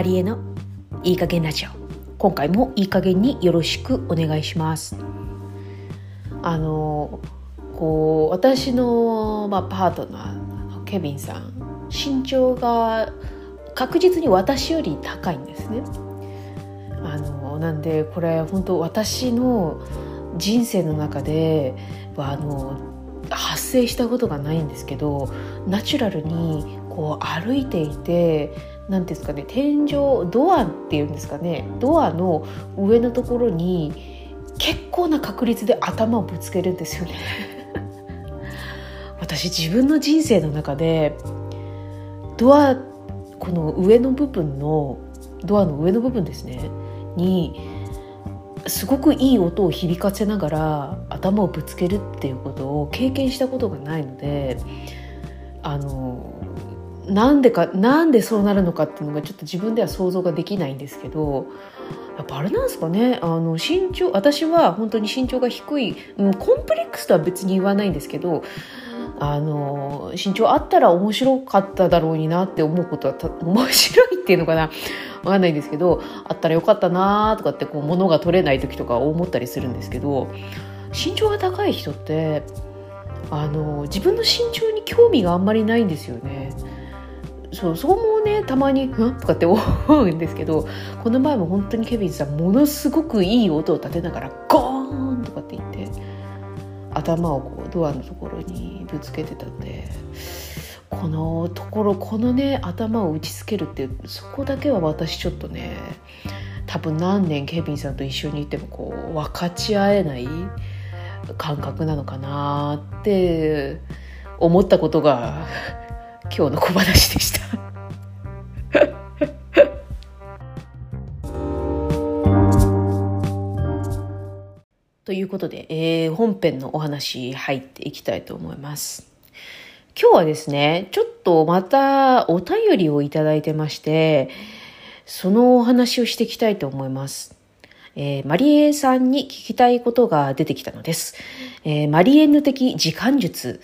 マリエのいい加減ラジオ。今回もいい加減によろしくお願いします。あのこう私の、まあ、パートナーのケビンさん身長が確実に私より高いんですね。あのなんでこれ本当私の人生の中ではあの発生したことがないんですけどナチュラルにこう歩いていて何ですかね天井ドアっていうんですかねドアの上のところに結構な確率で頭をぶつけるんですよね。私自分の人生の中でドアこの上の部分のドアの上の部分ですねにすごくいい音を響かせながら頭をぶつけるっていうことを経験したことがないのであのなんでかなんでそうなるのかっていうのがちょっと自分では想像ができないんですけどやっぱあれなんですかねあの身長私は本当に身長が低い、う、コンプレックスとは別に言わないんですけどあの身長あったら面白かっただろうになって思うことは面白いっていうのかなわかんないんですけどあったらよかったなとかってこう物が取れない時とか思ったりするんですけど身長が高い人ってあの自分の身長に興味があんまりないんですよね。そうそこもねたまに「うん?」とかって思うんですけどこの前も本当にケビンさんものすごくいい音を立てながらゴーンとかって言って頭をこうドアのところにぶつけてたんでこのところこのね頭を打ちつけるってそこだけは私ちょっとね多分何年ケビンさんと一緒にいてもこう分かち合えない感覚なのかなって思ったことが今日の小話でした。ということで、えー、本編のお話入っていきたいと思います。今日はですね、ちょっとまたお便りをいただいてまして、そのお話をしていきたいと思います。えー、マリエさんに聞きたいことが出てきたのです。えー、マリエンヌ的時間術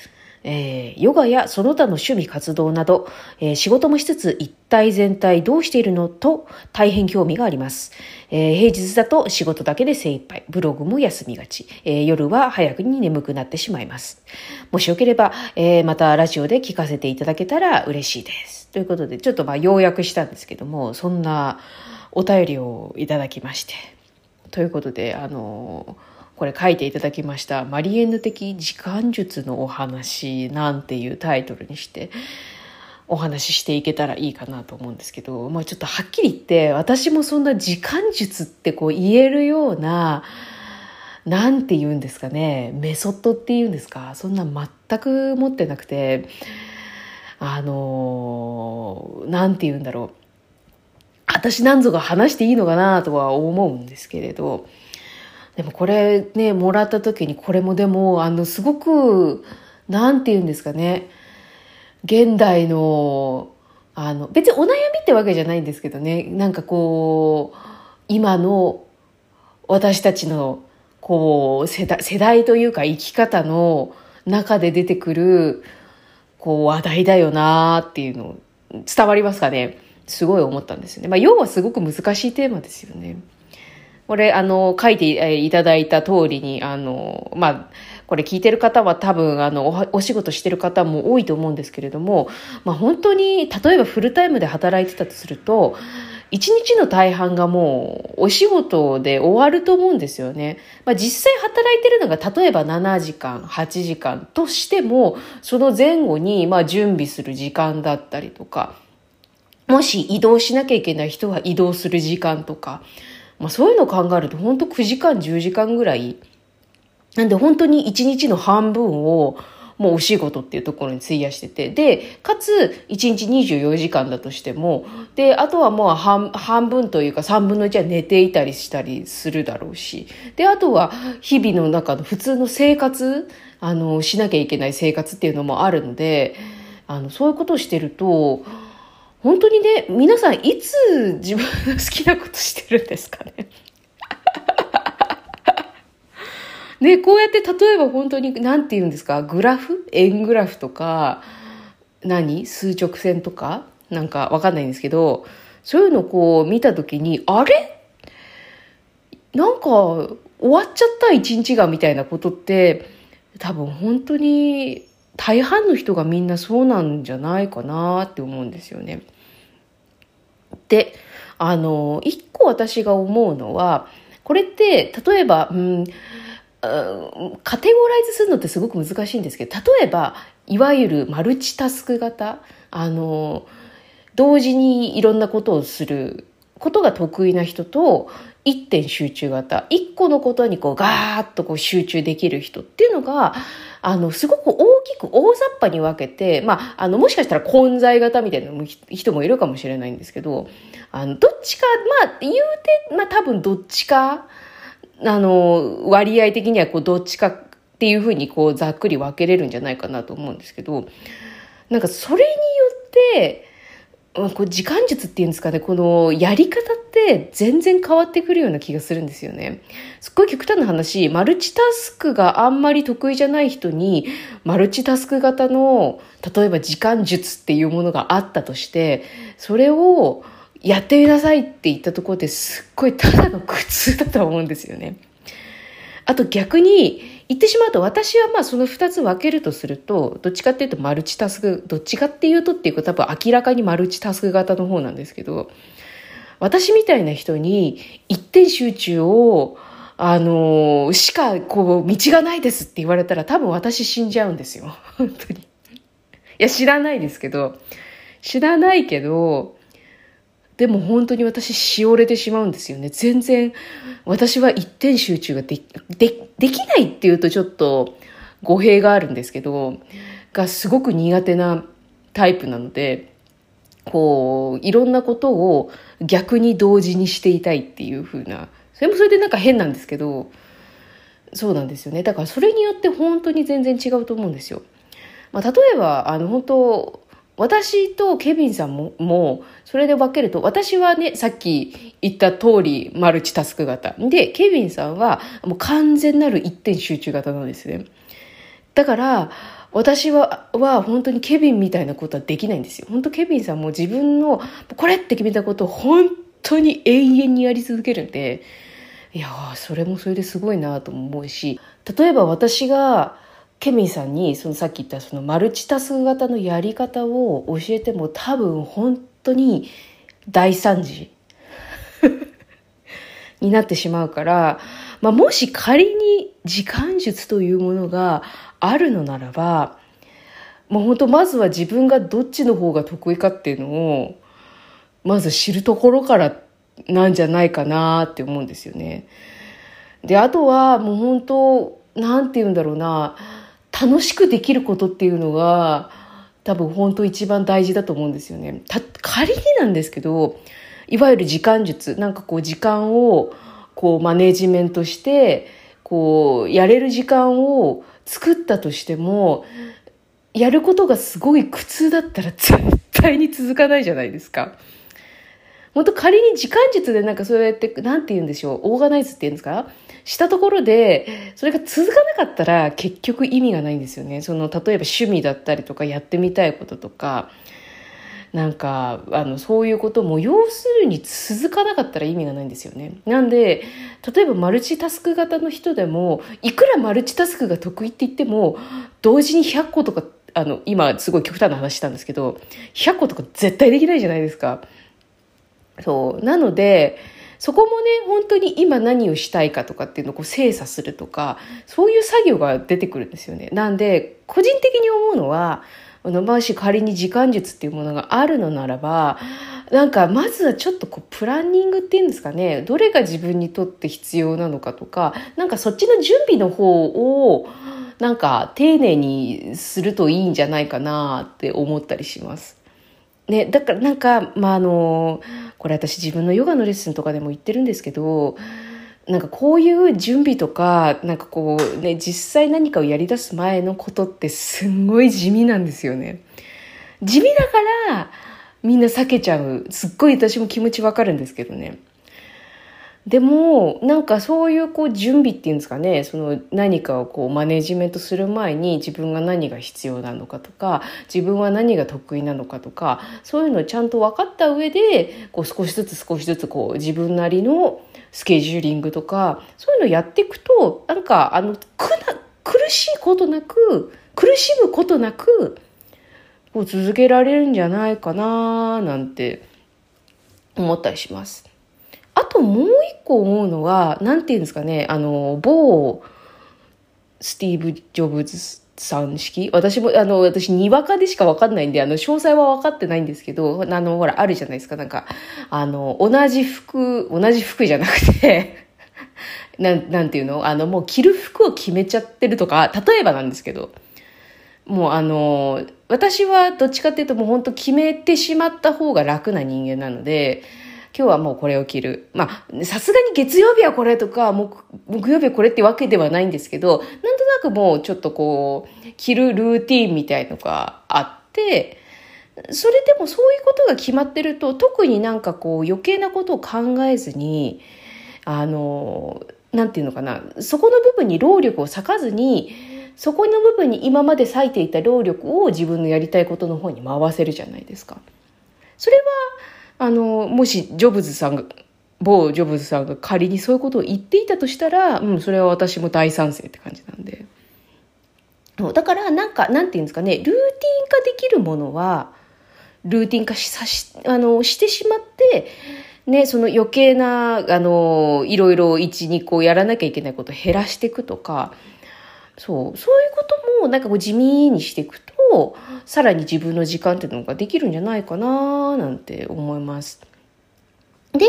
えー、ヨガやその他の趣味活動など、えー、仕事もしつつ一体全体どうしているのと大変興味があります。えー、平日だと仕事だけで精一杯、ブログも休みがち、え夜は早くに眠くなってしまいます。もしよければ、えまたラジオで聞かせていただけたら嬉しいです。ということで、ちょっとまあ要約したんですけども、そんなお便りをいただきまして。ということで、あのーこれ書いていただきました、マリエンヌ的時間術のお話なんていうタイトルにして、お話ししていけたらいいかなと思うんですけど、まあちょっとはっきり言って、私もそんな時間術ってこう言えるような、なんて言うんですかね、メソッドって言うんですか、そんな全く持ってなくて、あの、なんて言うんだろう。私なんぞが話していいのかなとは思うんですけれど、でもこれね、もらった時にこれもでも、あの、すごく、なんて言うんですかね。現代の、あの、別にお悩みってわけじゃないんですけどね。なんかこう、今の私たちの、こう、世代、世代というか生き方の中で出てくる、こう、話題だよなっていうの、伝わりますかね。すごい思ったんですよね。まあ、要はすごく難しいテーマですよね。これ、あの、書いていただいた通りに、あの、まあ、これ聞いてる方は多分、あのお、仕事してる方も多いと思うんですけれども、まあ、本当に、例えばフルタイムで働いてたとすると、一日の大半がもうお仕事で終わると思うんですよね。まあ、実際働いてるのが例えば7時間、8時間としても、その前後にまあ準備する時間だったりとか、もし移動しなきゃいけない人は移動する時間とか、まあ、そういうのを考えると本当9時間10時間ぐらい。なんで本当に1日の半分をもうお仕事っていうところに費やしてて、で、かつ1日24時間だとしても、で、あとはもう半半分というか3分の1は寝ていたりしたりするだろうし、で、あとは日々の中の普通の生活、あの、しなきゃいけない生活っていうのもあるので、あの、そういうことをしてると、本当にね、皆さんいつ自分の好きなことしてるんですかね？ね、こうやって例えば本当に、なんて言うんですか、グラフ？円グラフとか、何？数直線とか？なんかわかんないんですけど、そういうのをこう見た時に、あれ？なんか終わっちゃった？一日が？みたいなことって多分本当に大半の人がみんなそうなんじゃないかなって思うんですよね。で、あの、一個私が思うのは、これって、例えば、うん、カテゴライズするのってすごく難しいんですけど、例えば、いわゆるマルチタスク型、あの、同時にいろんなことをすることが得意な人と、一点集中型、一個のことにこうガーッとこう集中できる人っていうのが、あの、すごく大きく大雑把に分けて、まあ、あの、もしかしたら混在型みたいな人もいるかもしれないんですけど、あの、どっちか、まあ、言うて、まあ多分どっちか、あの、割合的にはこうどっちかっていうふうにこうざっくり分けれるんじゃないかなと思うんですけど、なんかそれによって、こう時間術っていうんですかね、このやり方って全然変わってくるような気がするんですよね。すっごい極端な話、マルチタスクがあんまり得意じゃない人に、マルチタスク型の、例えば時間術っていうものがあったとして、それをやってみなさいって言ったところですっごいただの苦痛だと思うんですよね。あと逆に言ってしまうと私はまあその2つ分けるとするとどっちかっていうとマルチタスクどっちかっていうとっていうか多分明らかにマルチタスク型の方なんですけど私みたいな人に一点集中をあのしかこう道がないですって言われたら多分私死んじゃうんですよ。本当に。いや知らないですけど。知らないけどでも本当に私しおれてしまうんですよね。全然私は一点集中がででできないっていうとちょっと語弊があるんですけど、がすごく苦手なタイプなので、こう、いろんなことを逆に同時にしていたいっていう風な、それもそれでなんか変なんですけど、そうなんですよね。だからそれによって本当に全然違うと思うんですよ。まあ、例えば、あの、本当私とケビンさんも、もう、それで分けると、私はね、さっき言った通り、マルチタスク型。で、ケビンさんは、もう完全なる一点集中型なんですね。だから、私は、は本当にケビンみたいなことはできないんですよ。本当ケビンさんも自分の、これって決めたことを本当に永遠にやり続けるんで、いやそれもそれですごいなと思うし、例えば私が、ケミンさんにそのさっき言ったそのマルチタスク型のやり方を教えても多分本当に大惨事 になってしまうから、まあ、もし仮に時間術というものがあるのならば、もう本当まずは自分がどっちの方が得意かっていうのをまず知るところからなんじゃないかなって思うんですよね。で、あとはもう本当、なんて言うんだろうな、楽しくできることっていうのが多分本当一番大事だと思うんですよね。た仮になんですけどいわゆる時間術なんかこう時間をこうマネジメントしてこうやれる時間を作ったとしてもやることがすごい苦痛だったら 絶対に続かないじゃないですか。本当仮に時間術でなんかそうやって、なんて言うんでしょう、オーガナイズって言うんですか？したところで、それが続かなかったら結局意味がないんですよね。その、例えば趣味だったりとかやってみたいこととか、なんか、あの、そういうことも、要するに続かなかったら意味がないんですよね。なんで、例えばマルチタスク型の人でも、いくらマルチタスクが得意って言っても、同時に100個とか、あの、今すごい極端な話したんですけど、100個とか絶対できないじゃないですか。そう。なので、そこもね、本当に今何をしたいかとかっていうのをこう精査するとか、そういう作業が出てくるんですよね。なんで、個人的に思うのは、のもし仮に時間術っていうものがあるのならば、なんかまずはちょっとこうプランニングっていうんですかね、どれが自分にとって必要なのかとか、なんかそっちの準備の方を、なんか丁寧にするといいんじゃないかなって思ったりします。ね、だからなんか、まあ、あの、これ私自分のヨガのレッスンとかでも言ってるんですけど、なんかこういう準備とか、なんかこうね、実際何かをやり出す前のことってすんごい地味なんですよね。地味だからみんな避けちゃう。すっごい私も気持ちわかるんですけどね。でも、なんかそういうこう準備っていうんですかね、その何かをこうマネジメントする前に自分が何が必要なのかとか、自分は何が得意なのかとか、そういうのをちゃんと分かった上で、こう少しずつ少しずつこう自分なりのスケジューリングとか、そういうのをやっていくと、なんかあの、苦な、苦しいことなく、苦しむことなく、こう続けられるんじゃないかななんて思ったりします。あともう一個思うのは、なんていうんですかね、あの、某、スティーブ・ジョブズさん式？私も、あの、私、にわかでしかわかんないんで、あの、詳細は分かってないんですけど、あの、ほら、あるじゃないですか、なんか、あの、同じ服、同じ服じゃなくて なん、なんていうの？あの、もう着る服を決めちゃってるとか、例えばなんですけど、もうあの、私はどっちかっていうともう本当決めてしまった方が楽な人間なので、今日はもうこれを着る。まあ、さすがに月曜日はこれとか、木曜日はこれってわけではないんですけど、なんとなくもうちょっとこう、着るルーティンみたいのがあって、それでもそういうことが決まってると、特になんかこう余計なことを考えずに、あの、なんていうのかな、そこの部分に労力を割かずに、そこの部分に今まで割いていた労力を自分のやりたいことの方に回せるじゃないですか。それは、あの、もしジョブズさんが、某ジョブズさんが仮にそういうことを言っていたとしたら、うん、それは私も大賛成って感じなんで。だから、なんか、なんていうんですかね、ルーティン化できるものは、ルーティン化しさし、あの、してしまって、ね、その余計な、あの、いろいろ一、二個やらなきゃいけないことを減らしていくとか、そう、そういうこともなんかこう地味にしていくと、さらに自分の時間っていうのができるんじゃないかななんて思います。で、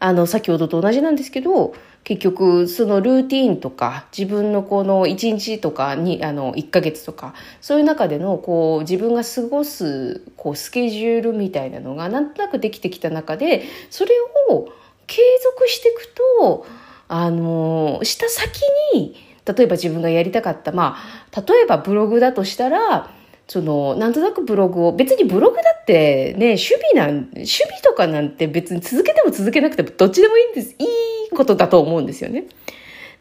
あの、先ほどと同じなんですけど、結局、そのルーティーンとか、自分のこの1日とかに、あの、1ヶ月とか、そういう中での、こう、自分が過ごす、こう、スケジュールみたいなのが、なんとなくできてきた中で、それを継続していくと、あの、した先に、例えば自分がやりたかった、まあ、例えばブログだとしたら、その、なんとなくブログを、別にブログだってね、趣味なん、趣味とかなんて別に続けても続けなくてもどっちでもいいんです。いいことだと思うんですよね。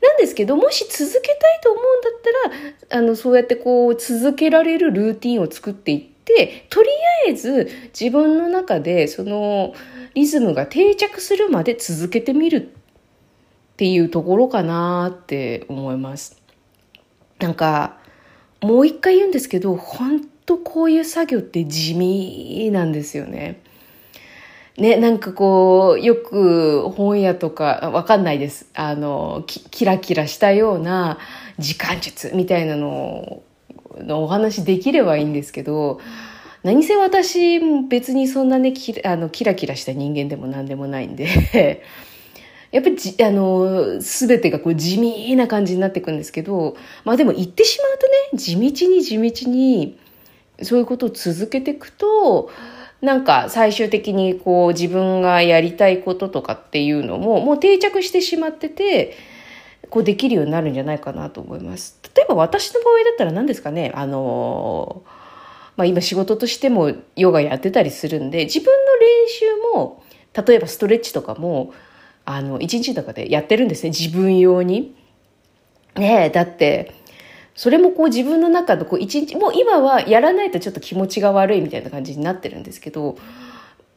なんですけど、もし続けたいと思うんだったら、あの、そうやってこう、続けられるルーティンを作っていって、とりあえず自分の中でそのリズムが定着するまで続けてみるっていうところかなって思います。なんか、もう一回言うんですけど、本当こういう作業って地味なんですよね。ね、なんかこう、よく本屋とか、わかんないです。あの、キラキラしたような時間術みたいなののお話できればいいんですけど、何せ私別にそんなね、キあのキラキラした人間でも何でもないんで やっぱりじ、あの、すべてがこう地味な感じになっていくんですけど、まあでも言ってしまうとね、地道に地道に、そういうことを続けていくと、なんか最終的にこう自分がやりたいこととかっていうのももう定着してしまってて、こうできるようになるんじゃないかなと思います。例えば私の場合だったら何ですかね、あの、まあ今仕事としてもヨガやってたりするんで、自分の練習も、例えばストレッチとかも、あの、一日の中でやってるんですね、自分用に。ねえ、だって、それもこう自分の中のこう一日、もう今はやらないとちょっと気持ちが悪いみたいな感じになってるんですけど、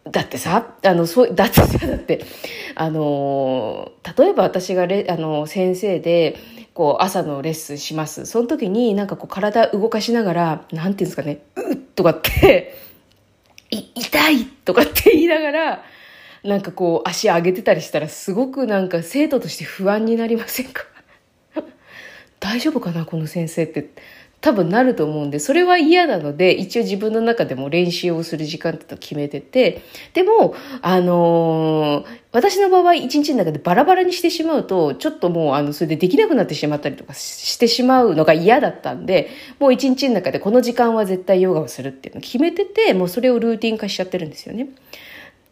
だってさ、あの、そう、だってさ、だって、あの、例えば私がレ、あの、先生で、こう、朝のレッスンします。その時になんかこう体動かしながら、なんていうんですかね、うっとかって、い、痛いとかって言いながら、なんかこう足上げてたりしたらすごくなんか生徒として不安になりませんか？大丈夫かなこの先生って。多分なると思うんで、それは嫌なので、一応自分の中でも練習をする時間って決めてて、でも、あのー、私の場合、一日の中でバラバラにしてしまうと、ちょっともう、あの、それでできなくなってしまったりとかしてしまうのが嫌だったんで、もう一日の中でこの時間は絶対ヨガをするっていうのを決めてて、もうそれをルーティン化しちゃってるんですよね。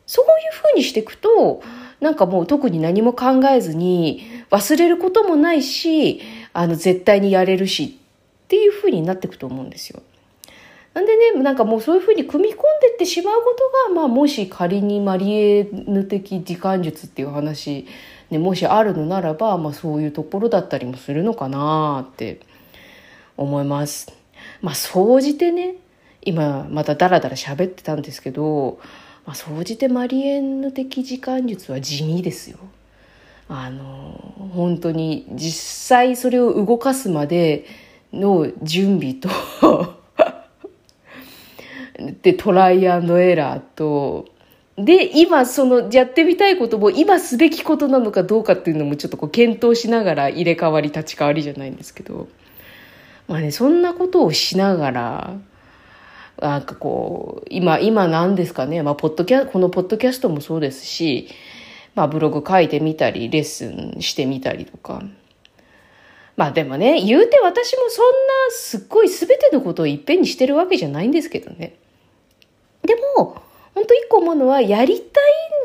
そういうふうにしていくと、なんかもう特に何も考えずに忘れることもないし、あの絶対にやれるしっていうふうになっていくと思うんですよ。なんでね、なんかもうそういうふうに組み込んでってしまうことが、まあもし仮にマリエヌ的時間術っていう話ね、もしあるのならば、まあ、そういうところだったりもするのかなって思います。まあ、総じてね今またダラダラ喋ってたんですけど、まあ、総じてマリエンヌ的時間術は地味ですよ。あの本当に実際それを動かすまでの準備と でトライアンドエラーとで今そのやってみたいことも今すべきことなのかどうかっていうのもちょっとこう検討しながら入れ替わり立ち替わりじゃないんですけどまあねそんなことをしながらなんかこう今今何ですかね、まあ、ポッドキャこのポッドキャストもそうですし、まあ、ブログ書いてみたりレッスンしてみたりとかまあでもね、言うて私もそんなすっごい全てのことをいっぺんにしてるわけじゃないんですけどね。でも、本当一個思うのは、やりた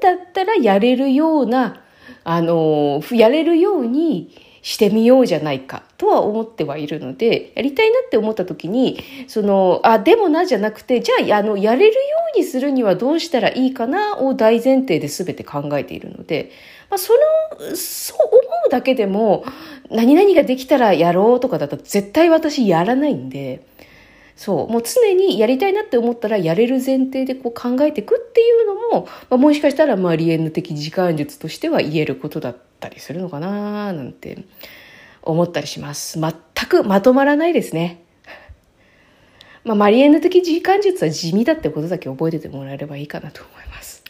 いんだったらやれるような、あの、やれるようにしてみようじゃないかとは思ってはいるので、やりたいなって思った時に、その、あ、でもなじゃなくて、じゃあ、あの、やれるようにするにはどうしたらいいかなを大前提で全て考えているので、まあ、その、そう思うだけでも、何々ができたらやろうとかだと絶対私やらないんで、そう、もう常にやりたいなって思ったらやれる前提でこう考えていくっていうのも、まあ、もしかしたらまあリエンヌ的時間術としては言えることだったりするのかななんて思ったりします。全くまとまらないですね。まあ、マリエンヌ的時間術は地味だってことだけ覚えててもらえればいいかなと思います。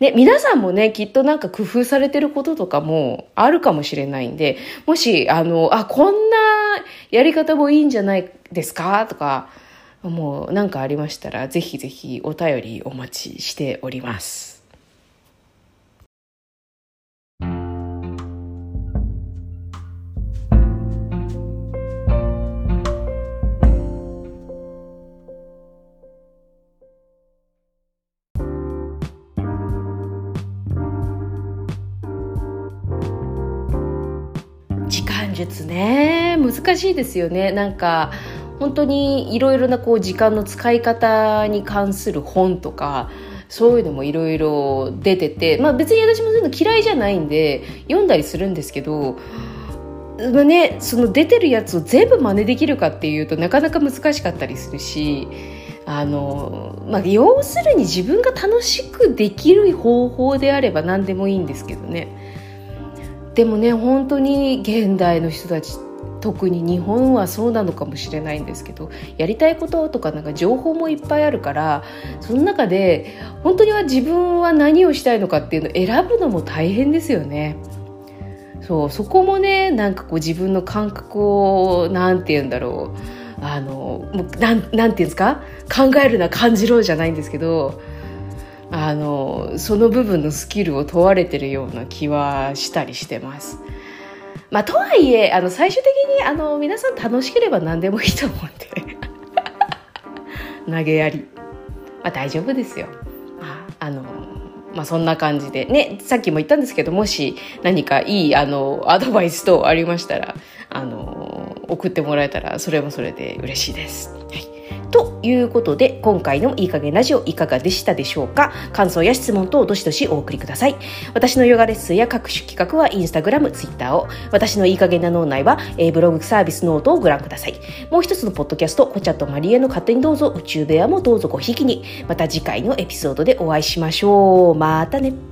ね、皆さんもね、きっとなんか工夫されてることとかもあるかもしれないんで、もし、あの、あ、こんなやり方もいいんじゃないですかとか、もう何かありましたら、ぜひぜひお便りお待ちしております。術ね。難しいですよね。なんか本当にいろいろなこう時間の使い方に関する本とかそういうのもいろいろ出てて、まあ、別に私もそういうの嫌いじゃないんで読んだりするんですけど、まあね、その出てるやつを全部真似できるかっていうとなかなか難しかったりするしあの、まあ、要するに自分が楽しくできる方法であれば何でもいいんですけどね。でもね本当に現代の人たち特に日本はそうなのかもしれないんですけどやりたいこととかなんか情報もいっぱいあるからその中で本当には自分は何をしたいのかっていうのを選ぶのも大変ですよね。そうそこもねなんかこう自分の感覚を何て言うんだろうあのもうなんなんて言うんですか？考えるな感じろじゃないんですけどあのその部分のスキルを問われてるような気はしたりしてます。まあ、とはいえあの最終的にあの皆さん楽しければ何でもいいと思うんで 投げやり、まあ、大丈夫ですよ。ああのまあ、そんな感じでねさっきも言ったんですけどもし何かいいあのアドバイス等ありましたらあの送ってもらえたらそれもそれで嬉しいです。はいいうことで、今回のいい加減ラジオいかがでしたでしょうか？感想や質問等をどしどしお送りください。私のヨガレッスンや各種企画はインスタグラム、ツイッターを、私のいい加減な脳内は、えー、ブログサービスノートをご覧ください。もう一つのポッドキャスト、コチャとマリエの勝手にどうぞ宇宙部屋もどうぞごひきに。また次回のエピソードでお会いしましょう。またね。